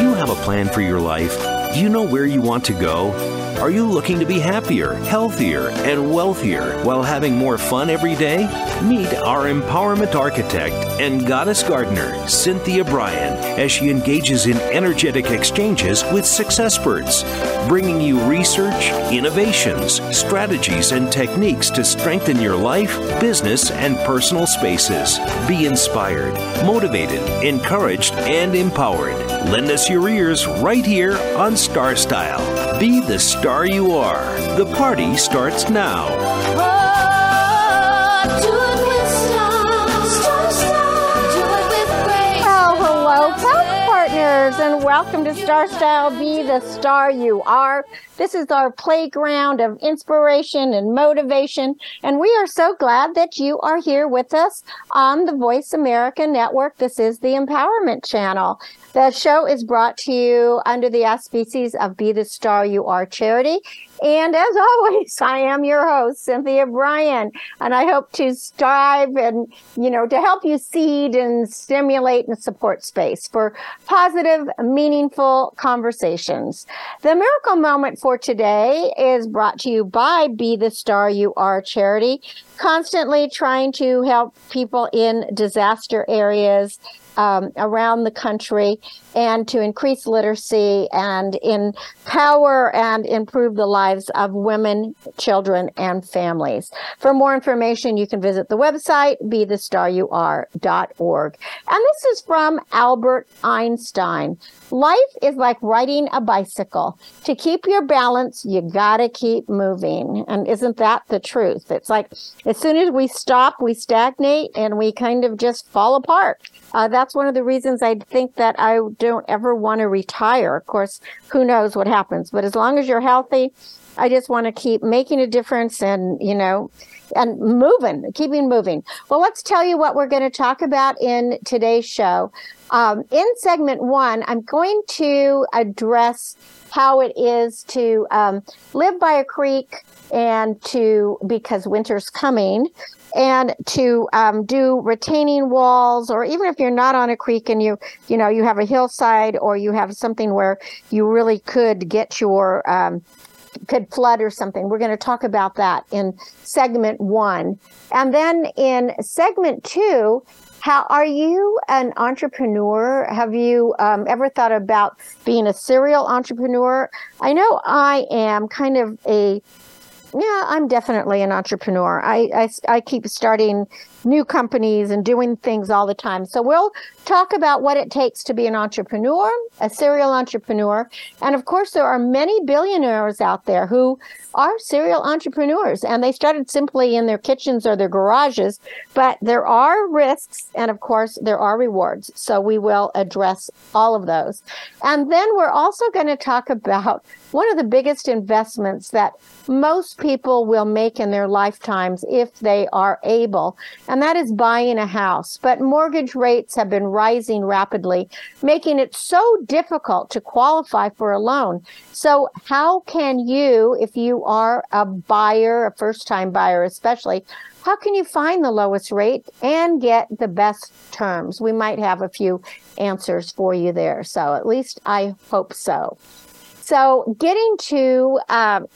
you have a plan for your life? Do you know where you want to go? Are you looking to be happier, healthier, and wealthier while having more fun every day? Meet our empowerment architect and goddess gardener, Cynthia Brian, as she engages in energetic exchanges with successperts, bringing you research, innovations, strategies, and techniques to strengthen your life, business, and personal spaces. Be inspired, motivated, encouraged, and empowered. Lend us your ears right here on Star Style. Be the star you are. The party starts now. Oh, do it with stars. Star, star. Do it with grace. Well, hello, Power Partners, and welcome to Star Style Be the Star You Are. This is our playground of inspiration and motivation, and we are so glad that you are here with us on the Voice America Network. This is the Empowerment Channel. The show is brought to you under the auspices of Be the Star You Are charity. And as always, I am your host, Cynthia Brian, and I hope to strive and, you know, to help you seed and stimulate and support space for positive, meaningful conversations. The miracle moment for today is brought to you by Be the Star You Are charity, constantly trying to help people in disaster areas um, around the country and to increase literacy and empower and improve the lives of women, children, and families. For more information, you can visit the website, bethestaryouare.org. And this is from Albert Einstein. Life is like riding a bicycle. To keep your balance, you gotta keep moving. And isn't that the truth? It's like as soon as we stop, we stagnate and we kind of just fall apart. Uh, that's one of the reasons I think that I don't ever want to retire. Of course, who knows what happens, but as long as you're healthy, I just want to keep making a difference and, you know, and moving, keeping moving. Well, let's tell you what we're going to talk about in today's show. Um, in segment one, I'm going to address how it is to um, live by a creek and to, because winter's coming, and to um, do retaining walls or even if you're not on a creek and you you know you have a hillside or you have something where you really could get your um, could flood or something we're going to talk about that in segment one. And then in segment two how are you an entrepreneur? Have you um, ever thought about being a serial entrepreneur? I know i am kind of a yeah, I'm definitely an entrepreneur. I, I, I keep starting new companies and doing things all the time. So we'll talk about what it takes to be an entrepreneur, a serial entrepreneur. And of course, there are many billionaires out there who are serial entrepreneurs and they started simply in their kitchens or their garages, but there are risks and of course there are rewards. So we will address all of those. And then we're also going to talk about one of the biggest investments that most people will make in their lifetimes if they are able, and that is buying a house. But mortgage rates have been rising rapidly, making it so difficult to qualify for a loan. So, how can you, if you are a buyer, a first time buyer especially, how can you find the lowest rate and get the best terms? We might have a few answers for you there. So, at least I hope so. So, getting to um,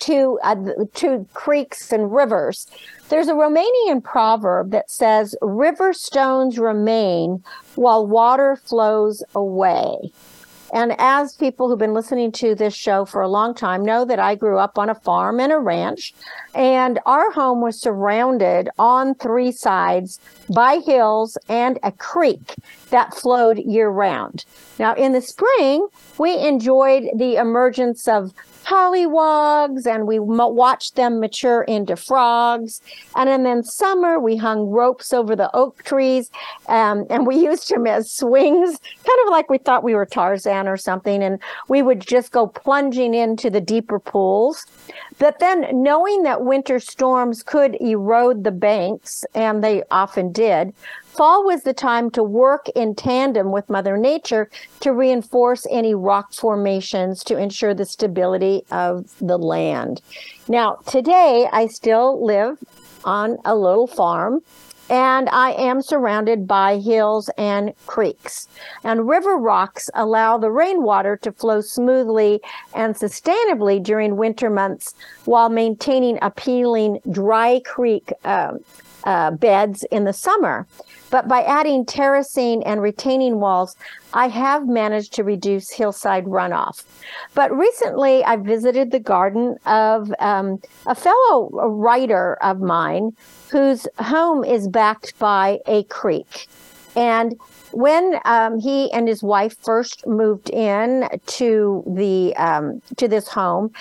to uh, to creeks and rivers, there's a Romanian proverb that says, "River stones remain while water flows away." And as people who've been listening to this show for a long time know that I grew up on a farm and a ranch, and our home was surrounded on three sides by hills and a creek that flowed year round. Now, in the spring, we enjoyed the emergence of pollywogs and we watched them mature into frogs. And then summer, we hung ropes over the oak trees um, and we used them as swings, kind of like we thought we were Tarzan or something. And we would just go plunging into the deeper pools. But then knowing that winter storms could erode the banks, and they often did, fall was the time to work in tandem with Mother Nature to reinforce any rock formations to ensure the stability of the land. Now, today I still live on a little farm and I am surrounded by hills and creeks. And river rocks allow the rainwater to flow smoothly and sustainably during winter months while maintaining appealing dry creek uh, uh, beds in the summer. But by adding terracing and retaining walls, I have managed to reduce hillside runoff. But recently, I visited the garden of um, a fellow writer of mine whose home is backed by a creek. And when um, he and his wife first moved in to the um, to this home,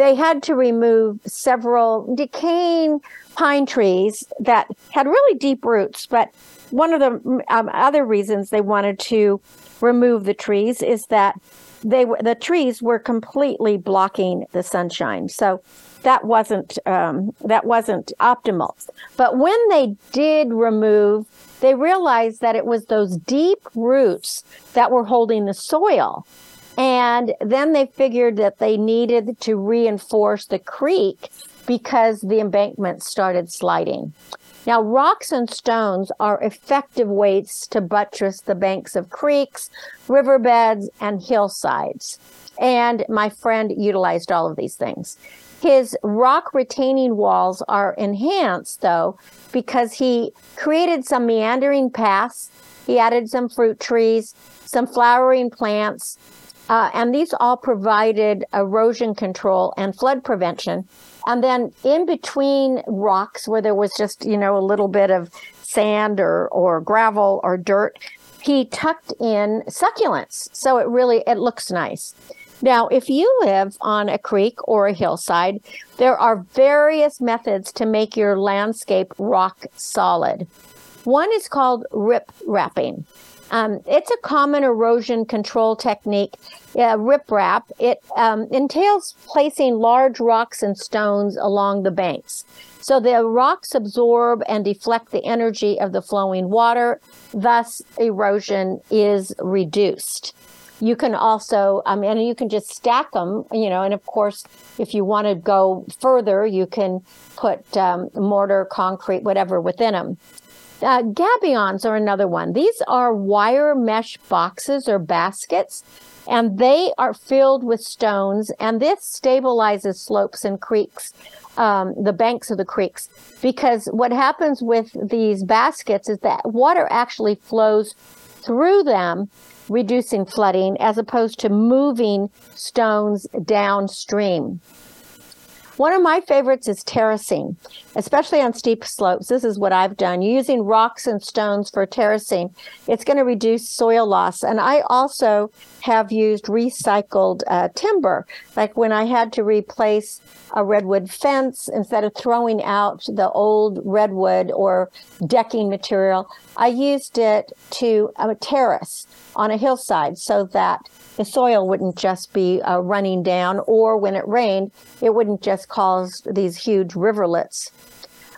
they had to remove several decaying pine trees that had really deep roots. But one of the um, other reasons they wanted to remove the trees is that they were the trees were completely blocking the sunshine. So that wasn't um, that wasn't optimal. But when they did remove, they realized that it was those deep roots that were holding the soil. And then they figured that they needed to reinforce the creek because the embankment started sliding. Now, rocks and stones are effective weights to buttress the banks of creeks, riverbeds, and hillsides. And my friend utilized all of these things. His rock retaining walls are enhanced, though, because he created some meandering paths. He added some fruit trees, some flowering plants, uh, and these all provided erosion control and flood prevention. And then in between rocks, where there was just, you know, a little bit of sand or, or gravel or dirt, he tucked in succulents. So it really, it looks nice. Now, if you live on a creek or a hillside, there are various methods to make your landscape rock solid. One is called rip wrapping. Um, it's a common erosion control technique, uh, riprap. It um, entails placing large rocks and stones along the banks. So the rocks absorb and deflect the energy of the flowing water, thus, erosion is reduced. You can also, I mean, you can just stack them, you know, and of course, if you want to go further, you can put um, mortar, concrete, whatever within them. Uh, gabions are another one. These are wire mesh boxes or baskets, and they are filled with stones, and this stabilizes slopes and creeks, um, the banks of the creeks. Because what happens with these baskets is that water actually flows through them reducing flooding as opposed to moving stones downstream. One of my favorites is terracing, especially on steep slopes. This is what I've done You're using rocks and stones for terracing. It's going to reduce soil loss. And I also have used recycled uh, timber. Like when I had to replace a redwood fence, instead of throwing out the old redwood or decking material, I used it to uh, terrace on a hillside so that the soil wouldn't just be uh, running down, or when it rained, it wouldn't just cause these huge riverlets.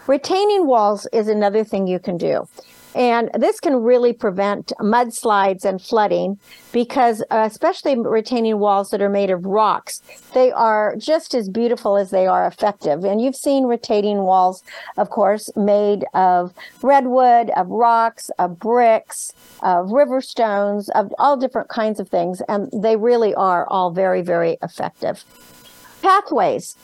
Retaining walls is another thing you can do. And this can really prevent mudslides and flooding because, uh, especially retaining walls that are made of rocks, they are just as beautiful as they are effective. And you've seen retaining walls, of course, made of redwood, of rocks, of bricks, of river stones, of all different kinds of things. And they really are all very, very effective. Pathways.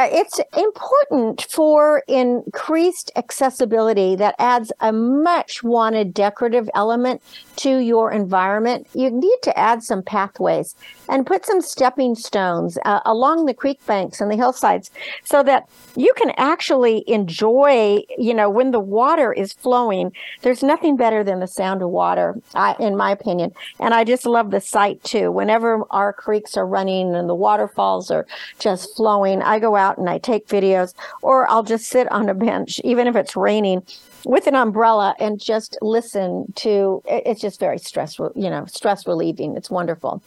Uh, it's important for increased accessibility that adds a much wanted decorative element to your environment. You need to add some pathways and put some stepping stones uh, along the creek banks and the hillsides so that you can actually enjoy, you know, when the water is flowing. There's nothing better than the sound of water, I, in my opinion. And I just love the sight too. Whenever our creeks are running and the waterfalls are just flowing, I go out and I take videos or I'll just sit on a bench, even if it's raining with an umbrella and just listen to it's just very stressful you know stress relieving. It's wonderful.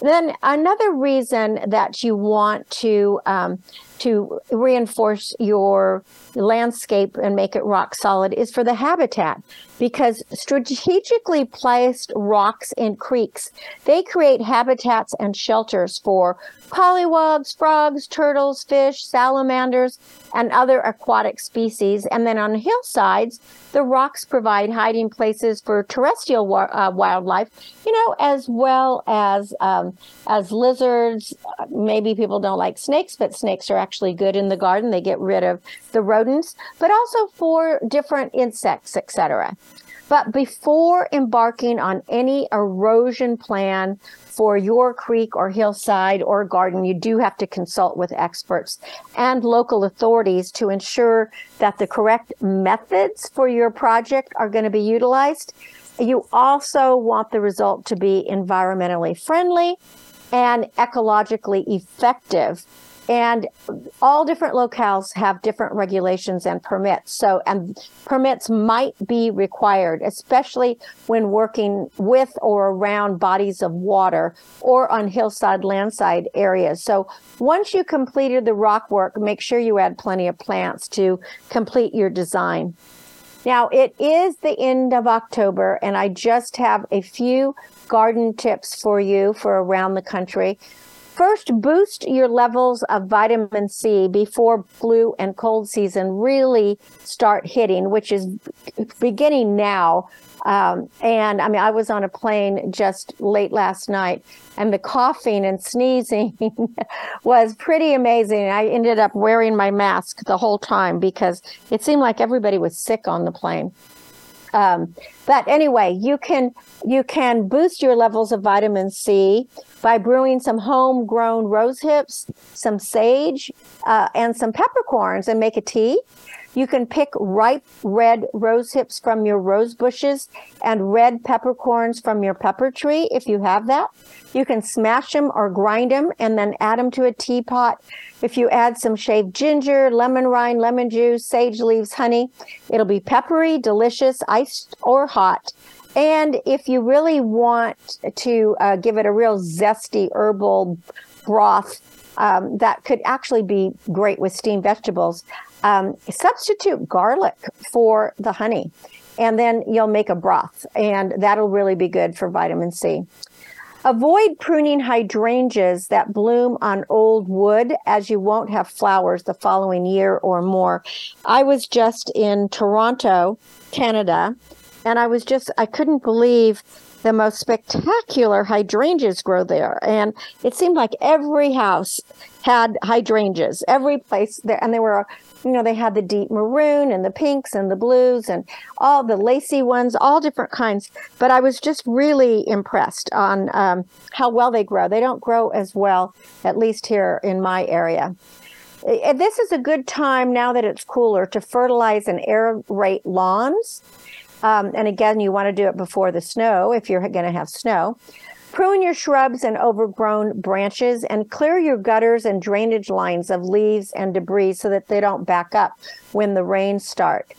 Then another reason that you want to um, to reinforce your landscape and make it rock solid is for the habitat. Because strategically placed rocks in creeks they create habitats and shelters for polywogs frogs turtles fish salamanders and other aquatic species. And then on hillsides the rocks provide hiding places for terrestrial wa- uh, wildlife you know as well as um, as lizards. Maybe people don't like snakes but snakes are actually good in the garden they get rid of the rodents but also for different insects etc but before embarking on any erosion plan for your creek or hillside or garden, you do have to consult with experts and local authorities to ensure that the correct methods for your project are going to be utilized. You also want the result to be environmentally friendly and ecologically effective and all different locales have different regulations and permits. So and permits might be required especially when working with or around bodies of water or on hillside landside areas. So once you completed the rock work make sure you add plenty of plants to complete your design. Now it is the end of october and i just have a few garden tips for you for around the country First, boost your levels of vitamin C before flu and cold season really start hitting, which is beginning now. Um, and I mean, I was on a plane just late last night, and the coughing and sneezing was pretty amazing. I ended up wearing my mask the whole time because it seemed like everybody was sick on the plane. Um, but anyway, you can you can boost your levels of vitamin C by brewing some homegrown rose hips, some sage, uh, and some peppercorns, and make a tea. You can pick ripe red rose hips from your rose bushes and red peppercorns from your pepper tree if you have that. You can smash them or grind them and then add them to a teapot. If you add some shaved ginger, lemon rind, lemon juice, sage leaves, honey, it'll be peppery, delicious, iced or hot. And if you really want to uh, give it a real zesty herbal broth, um, that could actually be great with steamed vegetables. Um, substitute garlic for the honey, and then you'll make a broth, and that'll really be good for vitamin C. Avoid pruning hydrangeas that bloom on old wood as you won't have flowers the following year or more. I was just in Toronto, Canada, and I was just, I couldn't believe the most spectacular hydrangeas grow there. And it seemed like every house had hydrangeas, every place there. And they were, you know, they had the deep maroon and the pinks and the blues and all the lacy ones, all different kinds. But I was just really impressed on um, how well they grow. They don't grow as well, at least here in my area. This is a good time now that it's cooler to fertilize and aerate lawns. Um, and again, you want to do it before the snow if you're going to have snow. Prune your shrubs and overgrown branches and clear your gutters and drainage lines of leaves and debris so that they don't back up when the rains start.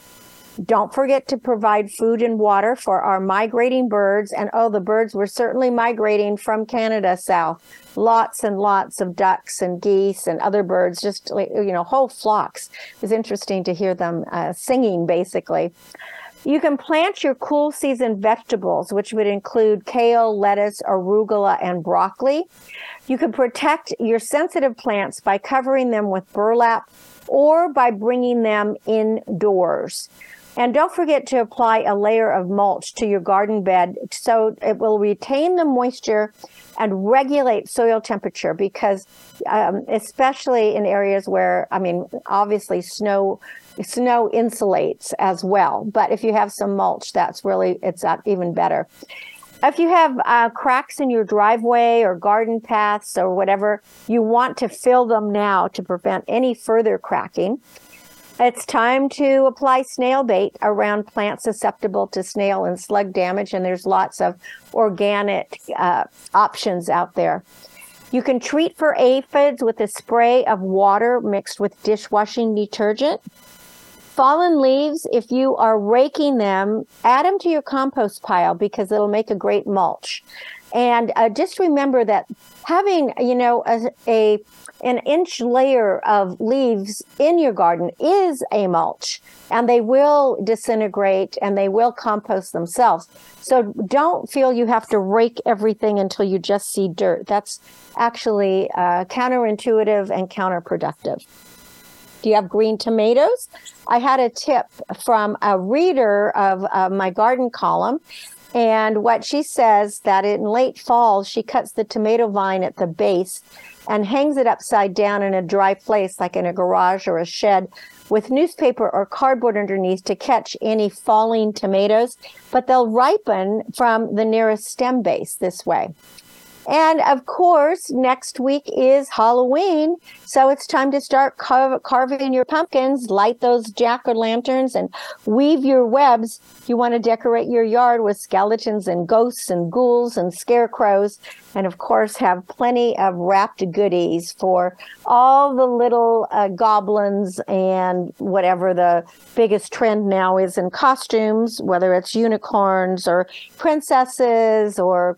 Don't forget to provide food and water for our migrating birds. And oh, the birds were certainly migrating from Canada south. Lots and lots of ducks and geese and other birds, just you know, whole flocks. It was interesting to hear them uh, singing basically. You can plant your cool season vegetables, which would include kale, lettuce, arugula, and broccoli. You can protect your sensitive plants by covering them with burlap or by bringing them indoors. And don't forget to apply a layer of mulch to your garden bed so it will retain the moisture and regulate soil temperature because, um, especially in areas where, I mean, obviously snow snow insulates as well. But if you have some mulch, that's really it's even better. If you have uh, cracks in your driveway or garden paths or whatever, you want to fill them now to prevent any further cracking. It's time to apply snail bait around plants susceptible to snail and slug damage, and there's lots of organic uh, options out there. You can treat for aphids with a spray of water mixed with dishwashing detergent. Fallen leaves, if you are raking them, add them to your compost pile because it'll make a great mulch. And uh, just remember that having, you know, a, a an inch layer of leaves in your garden is a mulch and they will disintegrate and they will compost themselves. So don't feel you have to rake everything until you just see dirt. That's actually uh, counterintuitive and counterproductive. Do you have green tomatoes? I had a tip from a reader of uh, my garden column. And what she says that in late fall, she cuts the tomato vine at the base and hangs it upside down in a dry place, like in a garage or a shed, with newspaper or cardboard underneath to catch any falling tomatoes. But they'll ripen from the nearest stem base this way. And of course, next week is Halloween. So it's time to start carving your pumpkins, light those jack o' lanterns, and weave your webs. You want to decorate your yard with skeletons and ghosts and ghouls and scarecrows. And of course, have plenty of wrapped goodies for all the little uh, goblins and whatever the biggest trend now is in costumes, whether it's unicorns or princesses or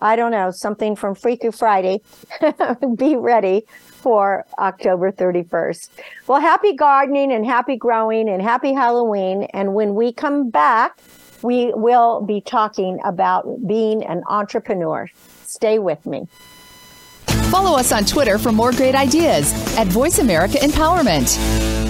I don't know, something from Freaky Friday. Be ready for October 31st. Well, happy gardening and happy growing and happy Halloween. And when we come back, we will be talking about being an entrepreneur. Stay with me. Follow us on Twitter for more great ideas at Voice America Empowerment.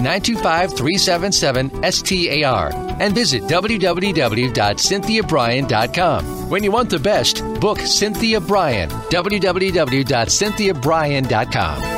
925 377 STAR and visit www.cynthiabrian.com. When you want the best, book Cynthia Brian. www.cynthiabrian.com.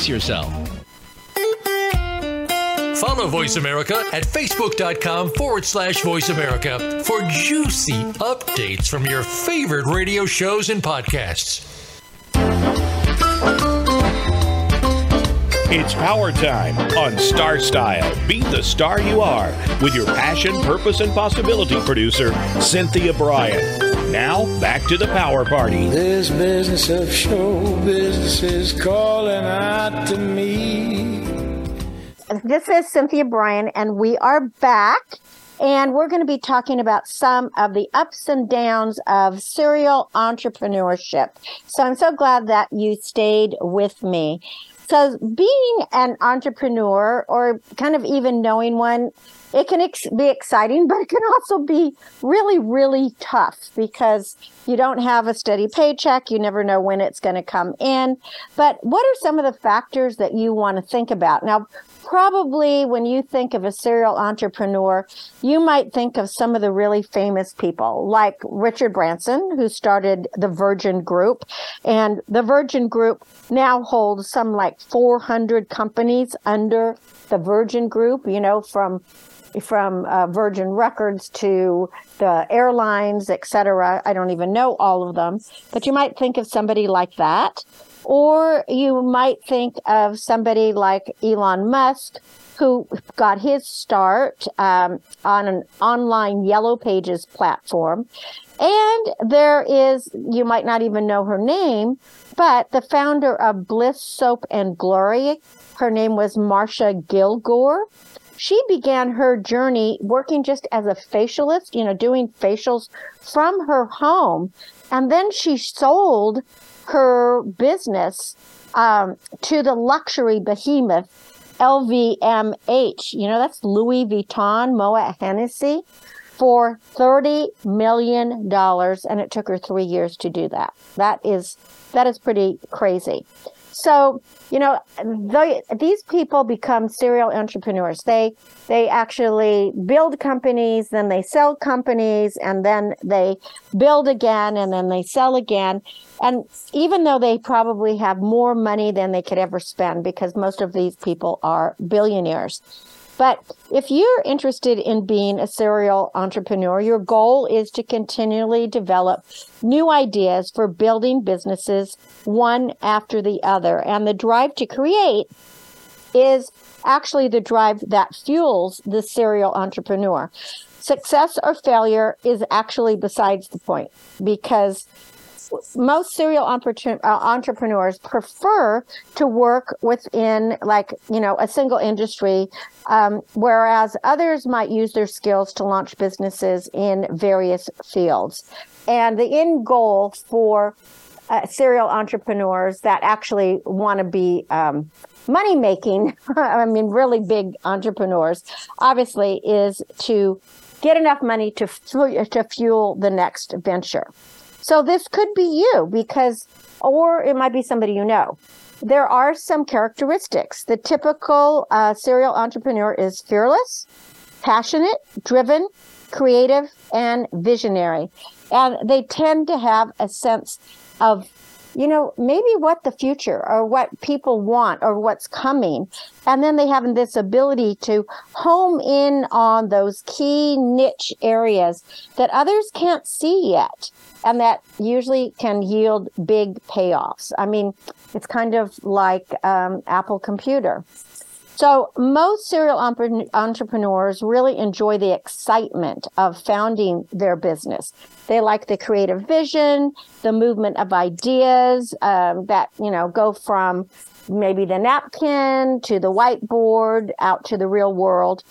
yourself. Follow Voice America at facebook.com forward slash voice America for juicy updates from your favorite radio shows and podcasts. It's power time on Star Style. Be the star you are with your passion, purpose, and possibility producer, Cynthia Brian. Now, back to the power party. This business of show business is calling out to me. This is Cynthia Brian, and we are back. And we're going to be talking about some of the ups and downs of serial entrepreneurship. So I'm so glad that you stayed with me. So being an entrepreneur or kind of even knowing one, it can ex- be exciting, but it can also be really, really tough because you don't have a steady paycheck. You never know when it's going to come in. But what are some of the factors that you want to think about? Now, probably when you think of a serial entrepreneur, you might think of some of the really famous people like Richard Branson, who started the Virgin Group. And the Virgin Group now holds some like 400 companies under the Virgin Group, you know, from from uh, Virgin Records to the airlines, etc. I don't even know all of them, but you might think of somebody like that. Or you might think of somebody like Elon Musk, who got his start um, on an online Yellow Pages platform. And there is, you might not even know her name, but the founder of Bliss Soap and Glory, her name was Marcia Kilgore. She began her journey working just as a facialist, you know, doing facials from her home. And then she sold her business um, to the luxury behemoth LVMH. You know, that's Louis Vuitton, Moet Hennessy, for $30 million. And it took her three years to do that. That is, that is pretty crazy. So, you know, the, these people become serial entrepreneurs. They they actually build companies, then they sell companies, and then they build again, and then they sell again. And even though they probably have more money than they could ever spend, because most of these people are billionaires, but if you're interested in being a serial entrepreneur, your goal is to continually develop new ideas for building businesses one after the other. And the drive to create is actually the drive that fuels the serial entrepreneur. Success or failure is actually besides the point because most serial uh, entrepreneurs prefer to work within like you know a single industry um, whereas others might use their skills to launch businesses in various fields. And the end goal for uh, serial entrepreneurs that actually want to be um, money making i mean really big entrepreneurs obviously is to get enough money to, to fuel the next venture so this could be you because, or it might be somebody you know. There are some characteristics. The typical uh, serial entrepreneur is fearless, passionate, driven, creative, and visionary. And they tend to have a sense of you know, maybe what the future or what people want or what's coming. And then they have this ability to home in on those key niche areas that others can't see yet. And that usually can yield big payoffs. I mean, it's kind of like um, Apple Computer. So, most serial entrepreneurs really enjoy the excitement of founding their business. They like the creative vision, the movement of ideas um, that, you know, go from maybe the napkin to the whiteboard out to the real world.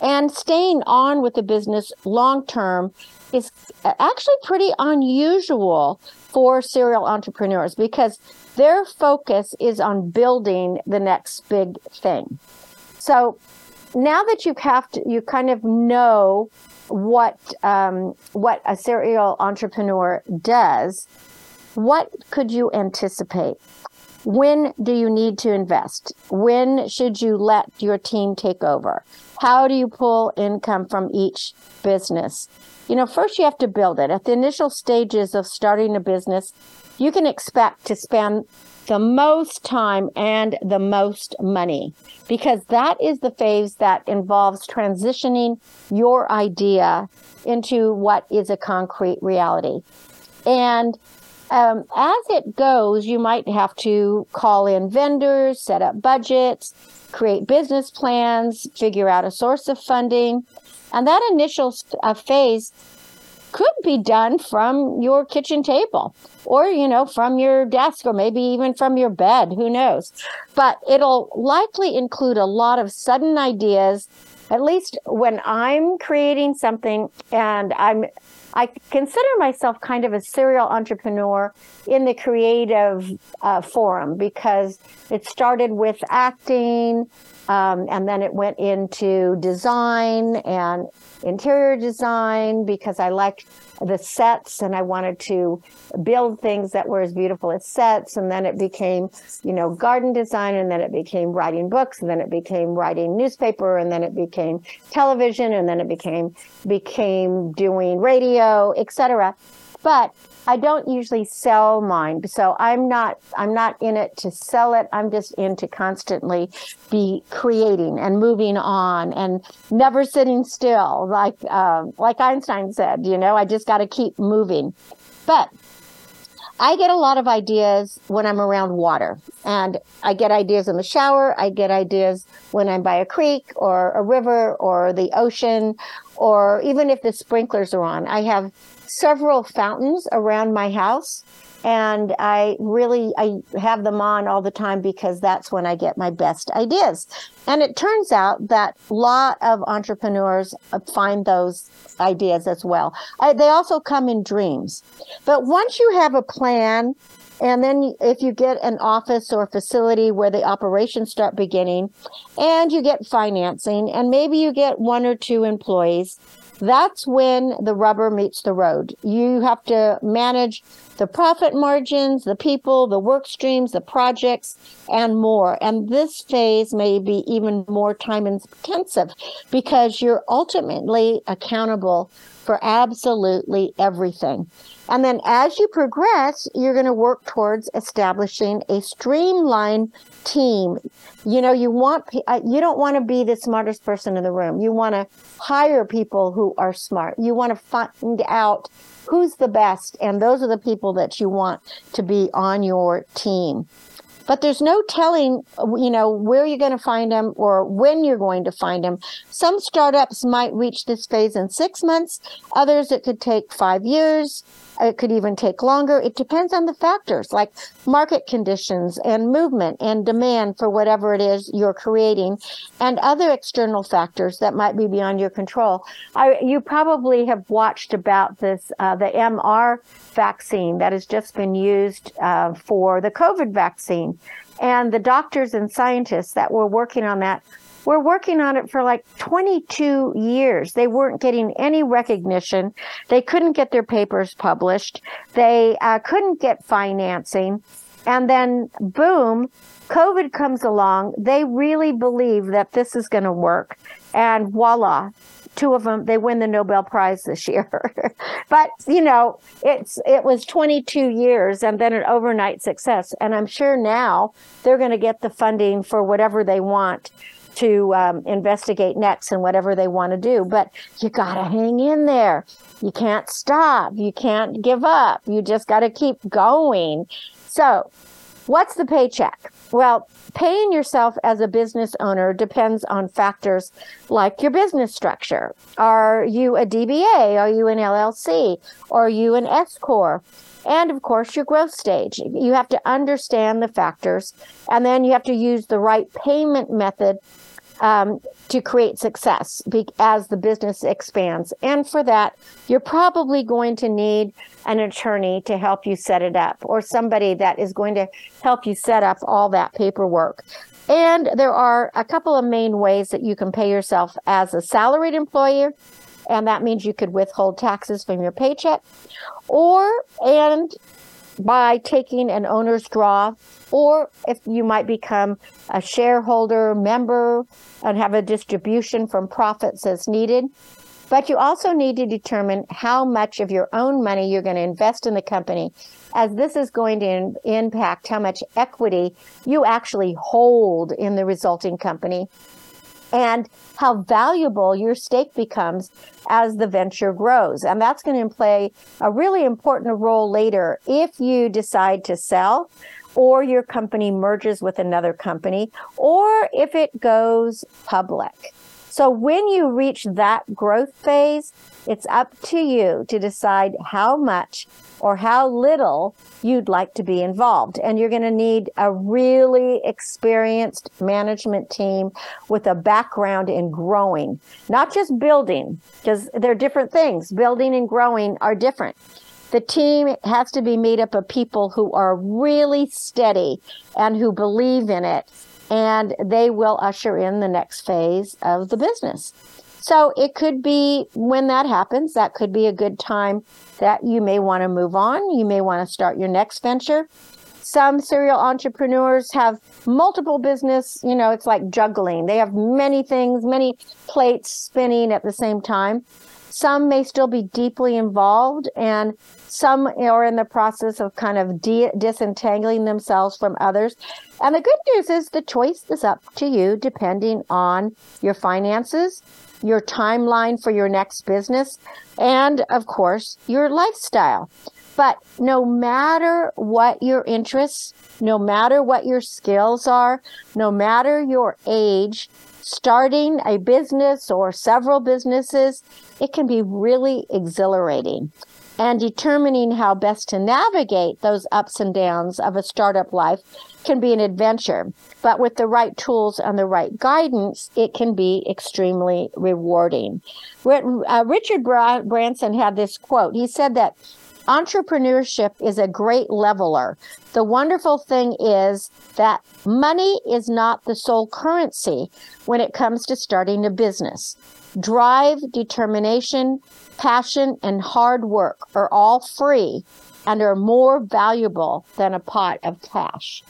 And staying on with the business long term is actually pretty unusual for serial entrepreneurs because their focus is on building the next big thing. So now that you have to, you kind of know what um, what a serial entrepreneur does. What could you anticipate? When do you need to invest? When should you let your team take over? How do you pull income from each business? You know, first you have to build it. At the initial stages of starting a business, you can expect to spend the most time and the most money because that is the phase that involves transitioning your idea into what is a concrete reality. And um, as it goes, you might have to call in vendors, set up budgets, create business plans, figure out a source of funding. And that initial uh, phase could be done from your kitchen table or, you know, from your desk or maybe even from your bed. Who knows? But it'll likely include a lot of sudden ideas. At least when I'm creating something and I'm I consider myself kind of a serial entrepreneur in the creative uh, forum because it started with acting um, and then it went into design and interior design because I liked the sets and I wanted to build things that were as beautiful as sets. And then it became, you know, garden design and then it became writing books and then it became writing newspaper and then it became television and then it became, became doing radio, etc. but I don't usually sell mine. So I'm not I'm not in it to sell it. I'm just in to constantly be creating and moving on and never sitting still. Like um, like Einstein said, you know, I just got to keep moving. But I get a lot of ideas when I'm around water, and I get ideas in the shower. I get ideas when I'm by a creek or a river or the ocean, or even if the sprinklers are on. I have several fountains around my house and I really I have them on all the time because that's when I get my best ideas. And it turns out that a lot of entrepreneurs find those ideas as well. I, they also come in dreams. But once you have a plan and then if you get an office or facility where the operations start beginning and you get financing and maybe you get one or two employees, that's when the rubber meets the road. You have to manage the profit margins, the people, the work streams, the projects, and more. And this phase may be even more time intensive because you're ultimately accountable for absolutely everything. And then as you progress, you're going to work towards establishing a streamlined team. You know, you want, uh, you don't want to be the smartest person in the room. You want to hire people who are smart. You want to find out who's the best. And those are the people that you want to be on your team but there's no telling you know where you're going to find them or when you're going to find them some startups might reach this phase in six months others it could take five years it could even take longer. It depends on the factors like market conditions and movement and demand for whatever it is you're creating and other external factors that might be beyond your control. I, you probably have watched about this uh, the mr vaccine that has just been used uh, for the covid vaccine. And the doctors and scientists that were working on that were working on it for like 22 years. They weren't getting any recognition. They couldn't get their papers published. They uh, couldn't get financing. And then, boom, COVID comes along. They really believe that this is going to work. And voila, two of them they win the nobel prize this year but you know it's it was 22 years and then an overnight success and i'm sure now they're going to get the funding for whatever they want to um, investigate next and whatever they want to do but you got to hang in there you can't stop you can't give up you just got to keep going so what's the paycheck well paying yourself as a business owner depends on factors like your business structure. Are you a DBA? Are you an LLC? Are you an S Corp? And of course, your growth stage. You have to understand the factors, and then you have to use the right payment method um, to create success be- as the business expands. And for that, you're probably going to need an attorney to help you set it up or somebody that is going to help you set up all that paperwork. And there are a couple of main ways that you can pay yourself as a salaried employer. And that means you could withhold taxes from your paycheck or, and by taking an owner's draw, or if you might become a shareholder member and have a distribution from profits as needed. But you also need to determine how much of your own money you're going to invest in the company, as this is going to in- impact how much equity you actually hold in the resulting company and how valuable your stake becomes as the venture grows. And that's going to play a really important role later if you decide to sell or your company merges with another company or if it goes public. So when you reach that growth phase, it's up to you to decide how much or how little you'd like to be involved. And you're going to need a really experienced management team with a background in growing, not just building, because they're different things. Building and growing are different. The team has to be made up of people who are really steady and who believe in it and they will usher in the next phase of the business. So it could be when that happens, that could be a good time that you may want to move on. You may want to start your next venture. Some serial entrepreneurs have multiple business, you know, it's like juggling. They have many things, many plates spinning at the same time. Some may still be deeply involved, and some are in the process of kind of de- disentangling themselves from others. And the good news is the choice is up to you depending on your finances, your timeline for your next business, and of course, your lifestyle. But no matter what your interests, no matter what your skills are, no matter your age, starting a business or several businesses, it can be really exhilarating. And determining how best to navigate those ups and downs of a startup life can be an adventure. But with the right tools and the right guidance, it can be extremely rewarding. Uh, Richard Branson had this quote. He said that entrepreneurship is a great leveler. The wonderful thing is that money is not the sole currency when it comes to starting a business. Drive, determination, passion, and hard work are all free and are more valuable than a pot of cash.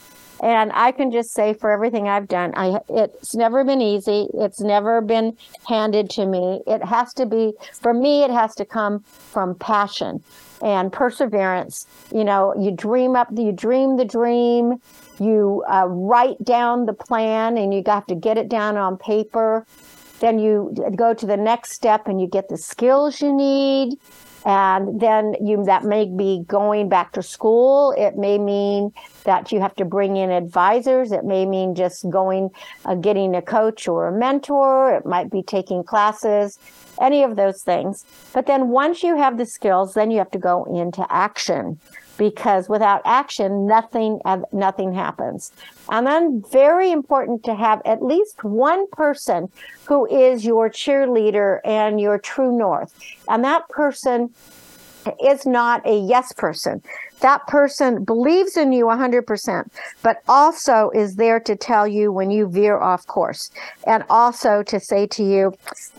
And I can just say for everything I've done, I it's never been easy. It's never been handed to me. It has to be for me. It has to come from passion and perseverance. You know, you dream up, you dream the dream, you uh, write down the plan, and you have to get it down on paper. Then you go to the next step, and you get the skills you need. And then you that may be going back to school. It may mean that you have to bring in advisors. It may mean just going, uh, getting a coach or a mentor. It might be taking classes any of those things. But then once you have the skills, then you have to go into action because without action, nothing, nothing happens. And then very important to have at least one person who is your cheerleader and your true north. And that person is not a yes person that person believes in you 100%, but also is there to tell you when you veer off course and also to say to you,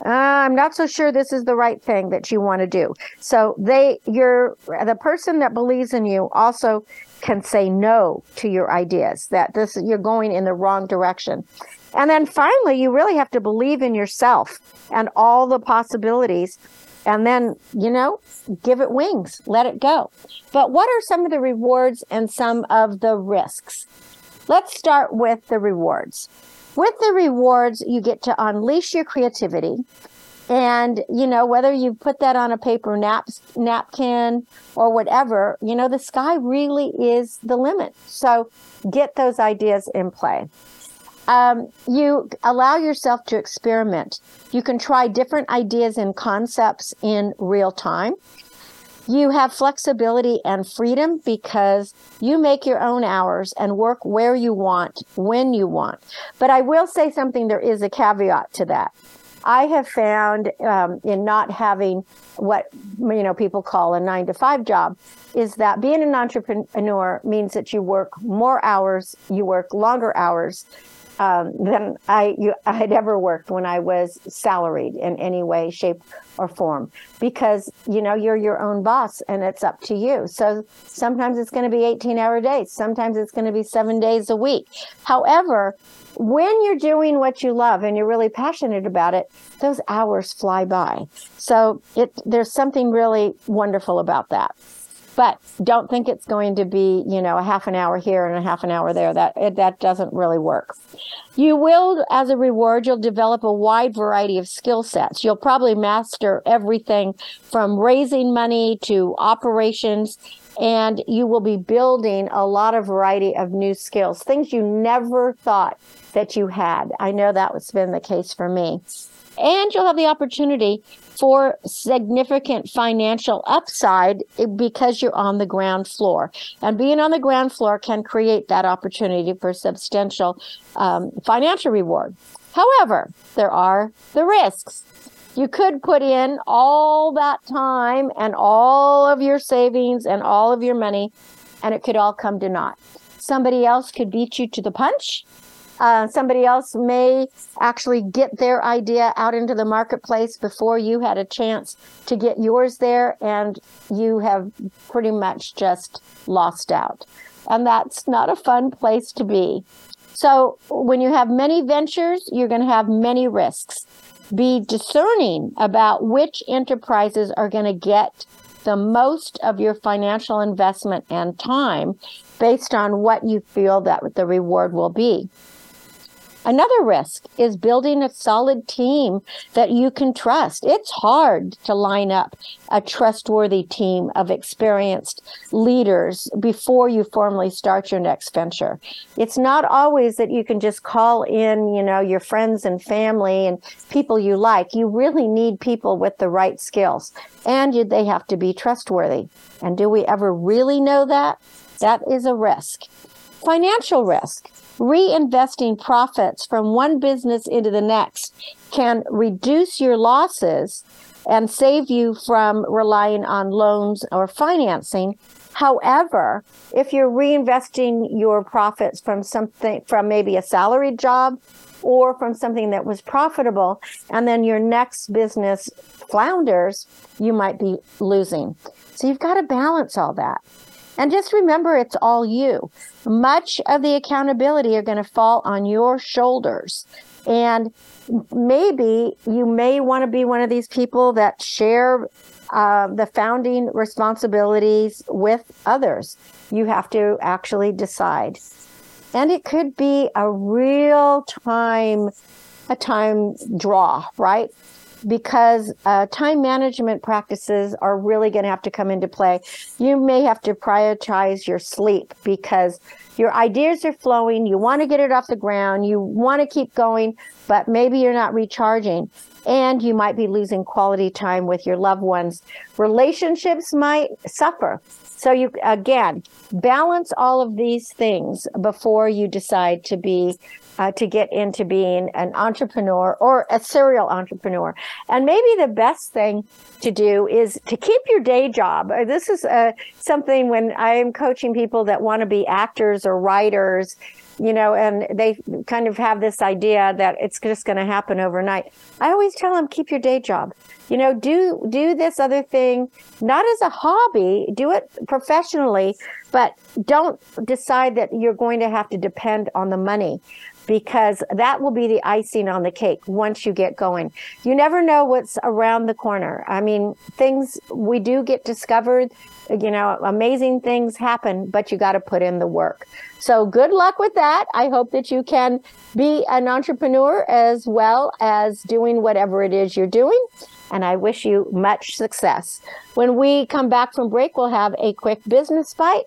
uh, I'm not so sure this is the right thing that you want to do. So they, you're the person that believes in you also can say no to your ideas that this, you're going in the wrong direction. And then finally, you really have to believe in yourself and all the possibilities and then, you know, give it wings, let it go. But what are some of the rewards and some of the risks? Let's start with the rewards. With the rewards, you get to unleash your creativity. And, you know, whether you put that on a paper nap- napkin or whatever, you know, the sky really is the limit. So get those ideas in play um, you allow yourself to experiment. You can try different ideas and concepts in real time. You have flexibility and freedom because you make your own hours and work where you want, when you want. But I will say something there is a caveat to that. I have found um, in not having what you know people call a nine to five job is that being an entrepreneur means that you work more hours, you work longer hours, um, than I you, I had ever worked when I was salaried in any way, shape, or form. Because you know you're your own boss, and it's up to you. So sometimes it's going to be 18 hour days. Sometimes it's going to be seven days a week. However, when you're doing what you love and you're really passionate about it, those hours fly by. So it there's something really wonderful about that but don't think it's going to be you know a half an hour here and a half an hour there. That it, that doesn't really work. You will as a reward you'll develop a wide variety of skill sets. You'll probably master everything from raising money to operations and you will be building a lot of variety of new skills things you never thought that you had. I know that has been the case for me. And you'll have the opportunity for significant financial upside because you're on the ground floor. And being on the ground floor can create that opportunity for substantial um, financial reward. However, there are the risks. You could put in all that time and all of your savings and all of your money, and it could all come to naught. Somebody else could beat you to the punch uh, somebody else may actually get their idea out into the marketplace before you had a chance to get yours there, and you have pretty much just lost out. And that's not a fun place to be. So, when you have many ventures, you're going to have many risks. Be discerning about which enterprises are going to get the most of your financial investment and time based on what you feel that the reward will be. Another risk is building a solid team that you can trust. It's hard to line up a trustworthy team of experienced leaders before you formally start your next venture. It's not always that you can just call in, you know, your friends and family and people you like. You really need people with the right skills and they have to be trustworthy. And do we ever really know that? That is a risk. Financial risk reinvesting profits from one business into the next can reduce your losses and save you from relying on loans or financing. However, if you're reinvesting your profits from something, from maybe a salaried job or from something that was profitable, and then your next business flounders, you might be losing. So you've got to balance all that. And just remember, it's all you. Much of the accountability are going to fall on your shoulders. And maybe you may want to be one of these people that share uh, the founding responsibilities with others. You have to actually decide. And it could be a real time, a time draw, right? Because uh, time management practices are really going to have to come into play. You may have to prioritize your sleep because your ideas are flowing. You want to get it off the ground. You want to keep going, but maybe you're not recharging and you might be losing quality time with your loved ones. Relationships might suffer. So you again balance all of these things before you decide to be uh, to get into being an entrepreneur or a serial entrepreneur. And maybe the best thing to do is to keep your day job. Uh, this is uh, something when I am coaching people that want to be actors or writers, you know, and they kind of have this idea that it's just going to happen overnight. I always tell them keep your day job. You know, do do this other thing not as a hobby, do it professionally, but don't decide that you're going to have to depend on the money because that will be the icing on the cake once you get going. You never know what's around the corner. I mean, things we do get discovered, you know, amazing things happen, but you got to put in the work. So good luck with that. I hope that you can be an entrepreneur as well as doing whatever it is you're doing. And I wish you much success. When we come back from break, we'll have a quick business bite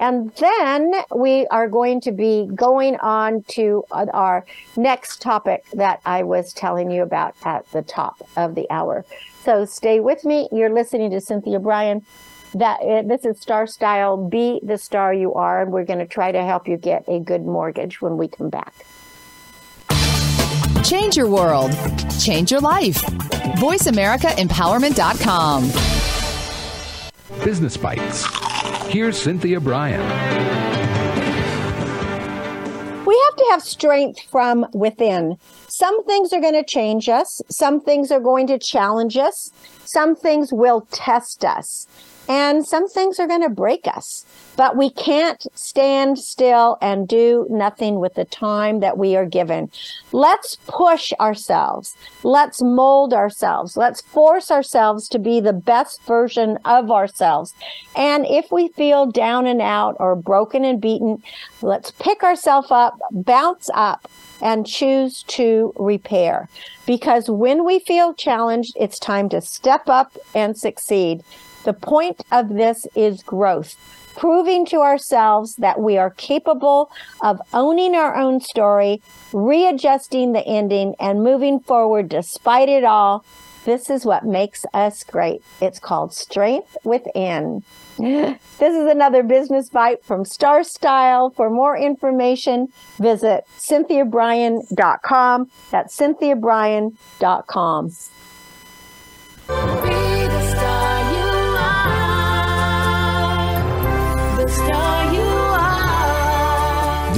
and then we are going to be going on to our next topic that I was telling you about at the top of the hour. So stay with me. You're listening to Cynthia Brian. That uh, this is Star Style. Be the star you are, and we're going to try to help you get a good mortgage when we come back. Change your world. Change your life. VoiceAmericaEmpowerment.com. Business Bites. Here's Cynthia Brian. We have to have strength from within. Some things are going to change us, some things are going to challenge us, some things will test us. And some things are going to break us, but we can't stand still and do nothing with the time that we are given. Let's push ourselves. Let's mold ourselves. Let's force ourselves to be the best version of ourselves. And if we feel down and out or broken and beaten, let's pick ourselves up, bounce up, and choose to repair. Because when we feel challenged, it's time to step up and succeed. The point of this is growth, proving to ourselves that we are capable of owning our own story, readjusting the ending, and moving forward despite it all. This is what makes us great. It's called Strength Within. This is another business bite from Star Style. For more information, visit cynthiabrian.com. That's cynthiabrian.com.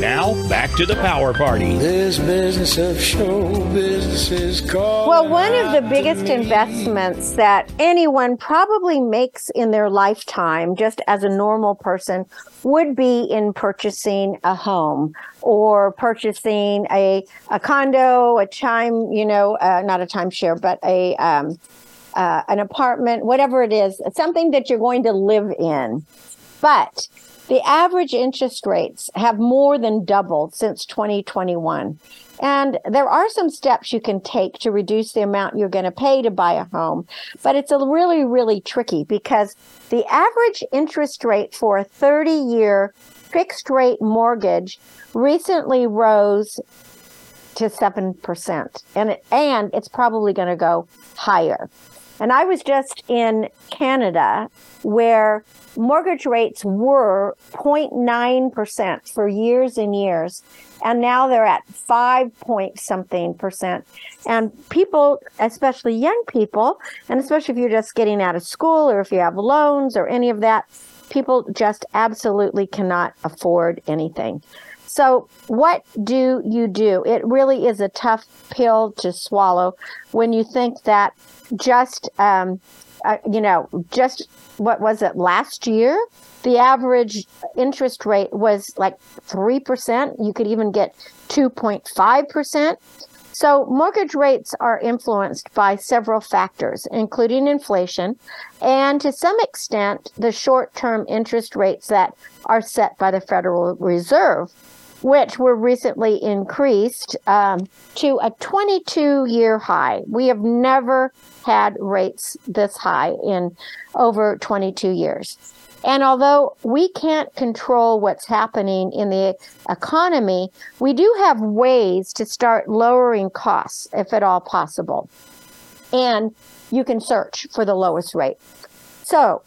Now, back to the power party. This business of show business is called. Well, one of the biggest investments that anyone probably makes in their lifetime, just as a normal person, would be in purchasing a home or purchasing a, a condo, a chime, you know, uh, not a timeshare, but a, um, uh, an apartment, whatever it is, something that you're going to live in. But the average interest rates have more than doubled since 2021. And there are some steps you can take to reduce the amount you're going to pay to buy a home, but it's a really, really tricky because the average interest rate for a 30 year fixed rate mortgage recently rose to 7%. And, and it's probably going to go higher. And I was just in Canada where mortgage rates were 0.9% for years and years. And now they're at 5 point something percent. And people, especially young people, and especially if you're just getting out of school or if you have loans or any of that, people just absolutely cannot afford anything. So, what do you do? It really is a tough pill to swallow when you think that just, um, uh, you know, just what was it last year? The average interest rate was like 3%. You could even get 2.5%. So, mortgage rates are influenced by several factors, including inflation and to some extent the short term interest rates that are set by the Federal Reserve, which were recently increased um, to a 22 year high. We have never had rates this high in over 22 years. And although we can't control what's happening in the economy, we do have ways to start lowering costs if at all possible. And you can search for the lowest rate. So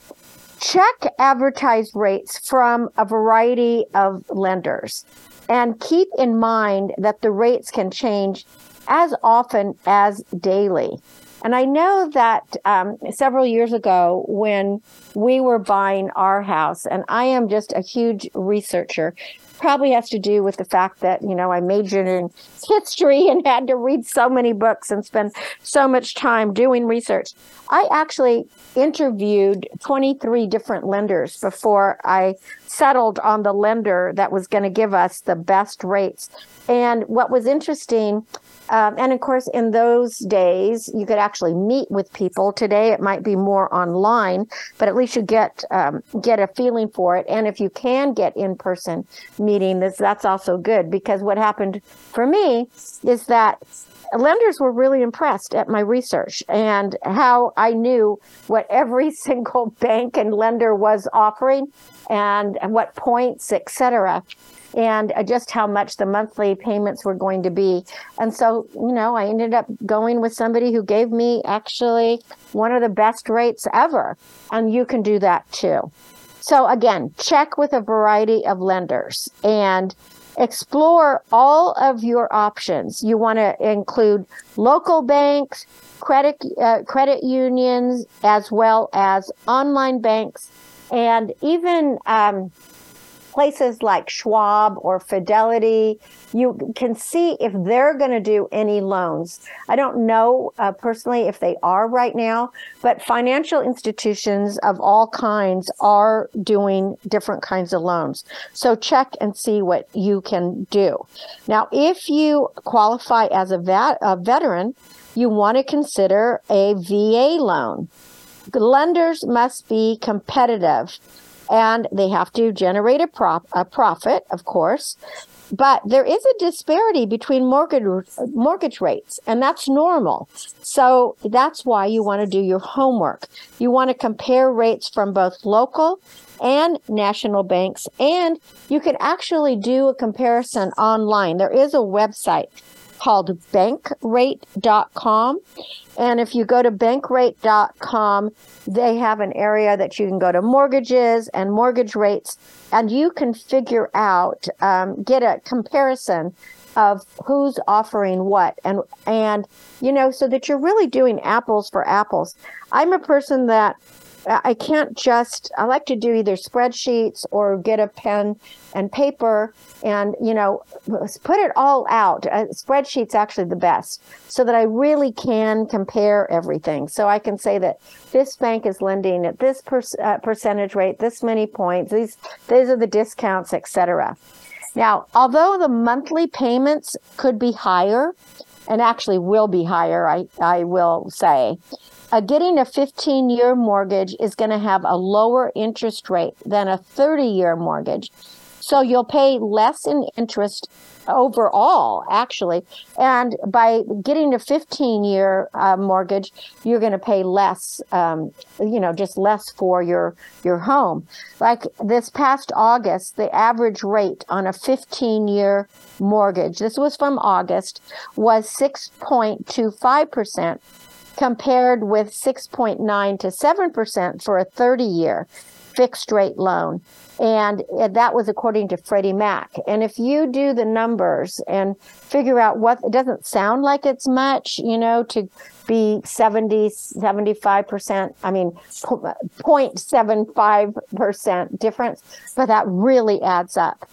check advertised rates from a variety of lenders and keep in mind that the rates can change as often as daily. And I know that um, several years ago, when we were buying our house, and I am just a huge researcher, probably has to do with the fact that, you know, I majored in history and had to read so many books and spend so much time doing research. I actually interviewed 23 different lenders before I settled on the lender that was going to give us the best rates. And what was interesting um, and of course, in those days, you could actually meet with people. Today, it might be more online, but at least you get um, get a feeling for it. And if you can get in person meeting, this that's also good because what happened for me is that lenders were really impressed at my research and how I knew what every single bank and lender was offering and what points, etc and uh, just how much the monthly payments were going to be. And so, you know, I ended up going with somebody who gave me actually one of the best rates ever. And you can do that too. So again, check with a variety of lenders and explore all of your options. You want to include local banks, credit uh, credit unions, as well as online banks, and even um, places like Schwab or Fidelity, you can see if they're going to do any loans. I don't know uh, personally if they are right now, but financial institutions of all kinds are doing different kinds of loans. So check and see what you can do. Now, if you qualify as a, vet, a veteran, you want to consider a VA loan. Lenders must be competitive and they have to generate a, prop, a profit, of course. But there is a disparity between mortgage mortgage rates, and that's normal. So that's why you want to do your homework. You want to compare rates from both local and national banks, and you can actually do a comparison online. There is a website called bankrate.com. And if you go to bankrate.com, they have an area that you can go to mortgages and mortgage rates, and you can figure out, um, get a comparison of who's offering what and and you know so that you're really doing apples for apples i'm a person that I can't just, I like to do either spreadsheets or get a pen and paper and, you know, put it all out. Uh, spreadsheets actually the best so that I really can compare everything. So I can say that this bank is lending at this per, uh, percentage rate, this many points, these, these are the discounts, etc. Now, although the monthly payments could be higher, and actually will be higher, I, I will say, uh, getting a 15 year mortgage is going to have a lower interest rate than a 30 year mortgage. So you'll pay less in interest overall, actually. And by getting a 15 year uh, mortgage, you're going to pay less, um, you know, just less for your, your home. Like this past August, the average rate on a 15 year mortgage, this was from August, was 6.25% compared with 6.9 to 7% for a 30 year fixed rate loan. And uh, that was according to Freddie Mac. And if you do the numbers and figure out what it doesn't sound like it's much, you know, to be 70, 75%, I mean, 0.75% uh, difference, but that really adds up.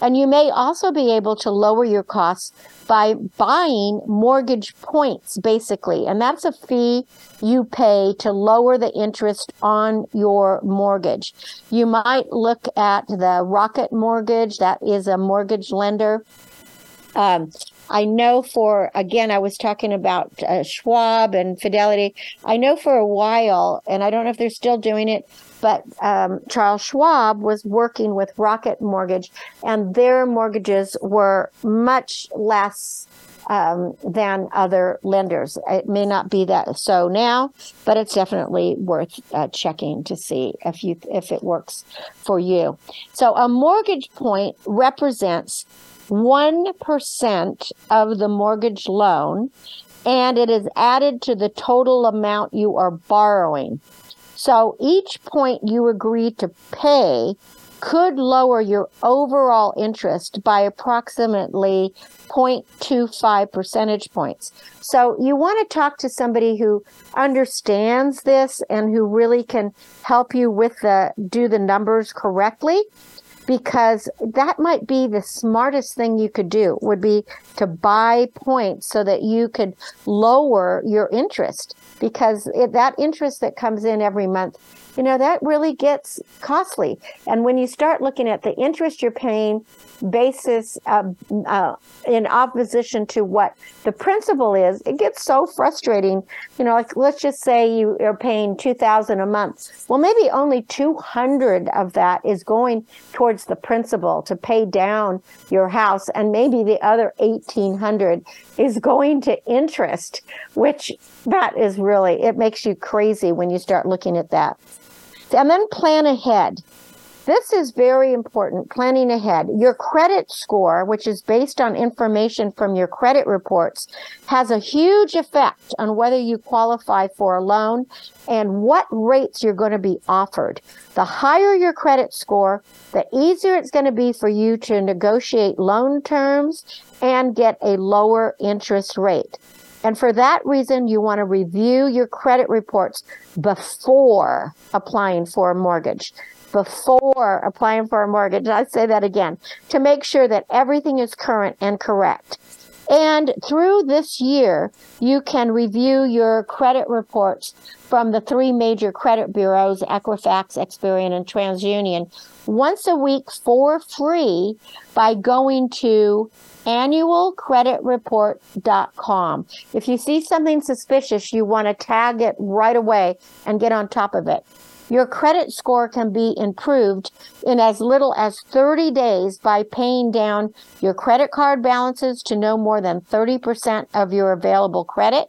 And you may also be able to lower your costs by buying mortgage points, basically. And that's a fee you pay to lower the interest on your mortgage. You might look at the Rocket Mortgage, that is a mortgage lender. Um, I know for, again, I was talking about uh, Schwab and Fidelity. I know for a while, and I don't know if they're still doing it, but um, Charles Schwab was working with Rocket Mortgage, and their mortgages were much less um, than other lenders. It may not be that so now, but it's definitely worth uh, checking to see if you if it works for you. So a mortgage point represents one percent of the mortgage loan, and it is added to the total amount you are borrowing. So each point you agree to pay could lower your overall interest by approximately 0.25 percentage points. So you want to talk to somebody who understands this and who really can help you with the do the numbers correctly because that might be the smartest thing you could do would be to buy points so that you could lower your interest because it, that interest that comes in every month you know that really gets costly. And when you start looking at the interest you're paying basis uh, uh, in opposition to what the principal is it gets so frustrating. You know like let's just say you are paying 2000 a month. Well maybe only 200 of that is going towards the principal to pay down your house and maybe the other 1800 is going to interest which that is really it makes you crazy when you start looking at that and then plan ahead this is very important, planning ahead. Your credit score, which is based on information from your credit reports, has a huge effect on whether you qualify for a loan and what rates you're going to be offered. The higher your credit score, the easier it's going to be for you to negotiate loan terms and get a lower interest rate. And for that reason, you want to review your credit reports before applying for a mortgage. before applying for a mortgage. I say that again to make sure that everything is current and correct. And through this year, you can review your credit reports from the three major credit bureaus, Equifax, Experian, and TransUnion, once a week for free by going to annualcreditreport.com. If you see something suspicious, you want to tag it right away and get on top of it. Your credit score can be improved in as little as 30 days by paying down your credit card balances to no more than 30% of your available credit.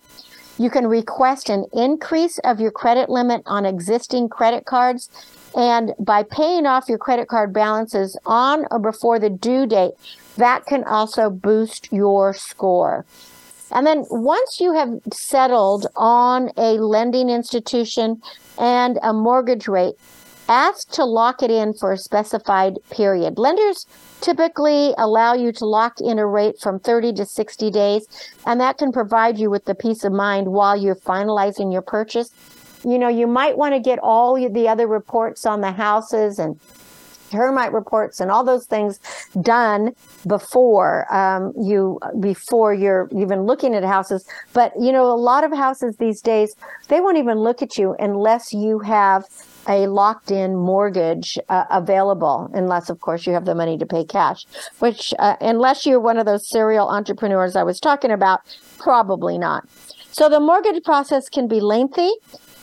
You can request an increase of your credit limit on existing credit cards. And by paying off your credit card balances on or before the due date, that can also boost your score. And then once you have settled on a lending institution and a mortgage rate, ask to lock it in for a specified period. Lenders typically allow you to lock in a rate from 30 to 60 days, and that can provide you with the peace of mind while you're finalizing your purchase. You know, you might want to get all the other reports on the houses and termite reports and all those things done before um, you before you're even looking at houses. But you know a lot of houses these days they won't even look at you unless you have a locked in mortgage uh, available unless of course you have the money to pay cash which uh, unless you're one of those serial entrepreneurs i was talking about probably not. So the mortgage process can be lengthy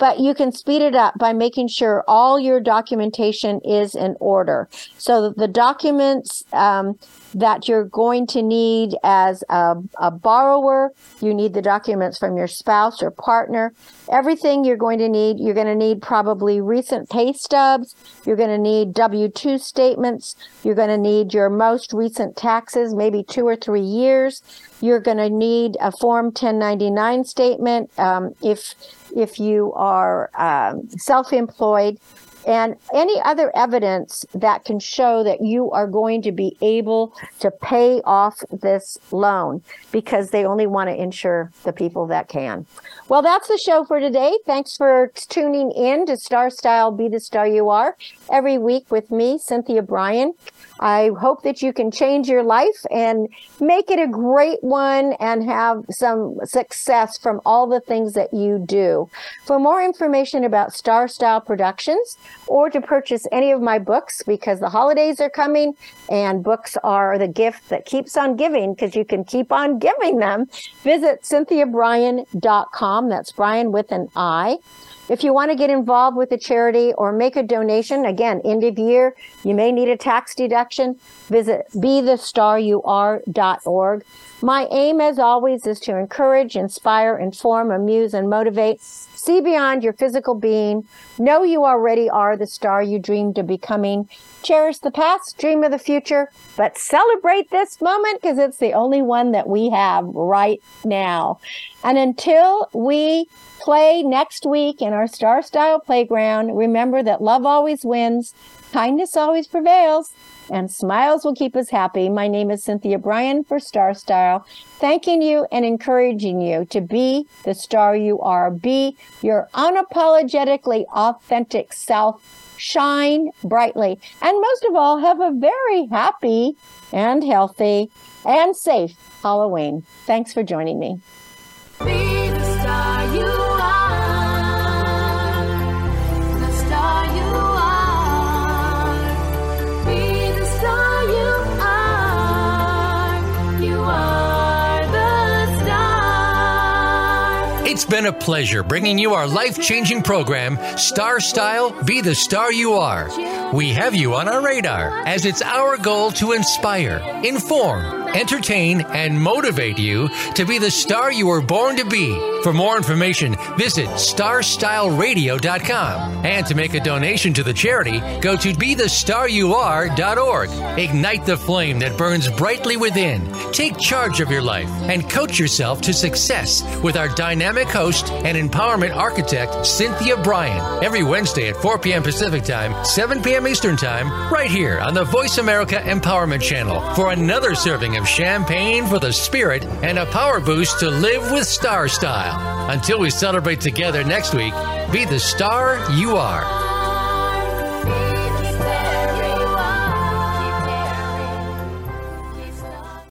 but you can speed it up by making sure all your documentation is in order. So the documents um, that you're going to need as a, a borrower, you need the documents from your spouse or partner. Everything you're going to need, you're going to need probably recent pay stubs. You're going to need W 2 statements. You're going to need your most recent taxes, maybe two or three years. You're going to need a Form 1099 statement um, if if you are um, self-employed and any other evidence that can show that you are going to be able to pay off this loan because they only want to insure the people that can. Well, that's the show for today. Thanks for tuning in to Star Style Be the Star You Are every week with me, Cynthia Brian. I hope that you can change your life and make it a great one and have some success from all the things that you do. For more information about Star Style Productions or to purchase any of my books, because the holidays are coming and books are the gift that keeps on giving because you can keep on giving them, visit cynthiabrian.com. That's Brian with an I. If you want to get involved with a charity or make a donation, again, end of year, you may need a tax deduction, visit bethestaryouare.org. My aim, as always, is to encourage, inspire, inform, amuse, and motivate. See beyond your physical being. Know you already are the star you dreamed of becoming. Cherish the past, dream of the future, but celebrate this moment because it's the only one that we have right now. And until we play next week in our Star Style Playground, remember that love always wins, kindness always prevails, and smiles will keep us happy. My name is Cynthia Brian for Star Style, thanking you and encouraging you to be the star you are. Be your unapologetically authentic self. Shine brightly. And most of all, have a very happy and healthy and safe Halloween. Thanks for joining me. It's been a pleasure bringing you our life changing program, Star Style Be the Star You Are. We have you on our radar as it's our goal to inspire, inform, entertain, and motivate you to be the star you were born to be. For more information, visit starstyleradio.com. And to make a donation to the charity, go to bethestaryouare.org. Ignite the flame that burns brightly within. Take charge of your life and coach yourself to success with our dynamic host and empowerment architect, Cynthia Brian, every Wednesday at 4 p.m. Pacific Time, 7 p.m. Eastern Time, right here on the Voice America Empowerment Channel for another serving of champagne for the spirit and a power boost to live with star style. Until we celebrate together next week, be the star you are.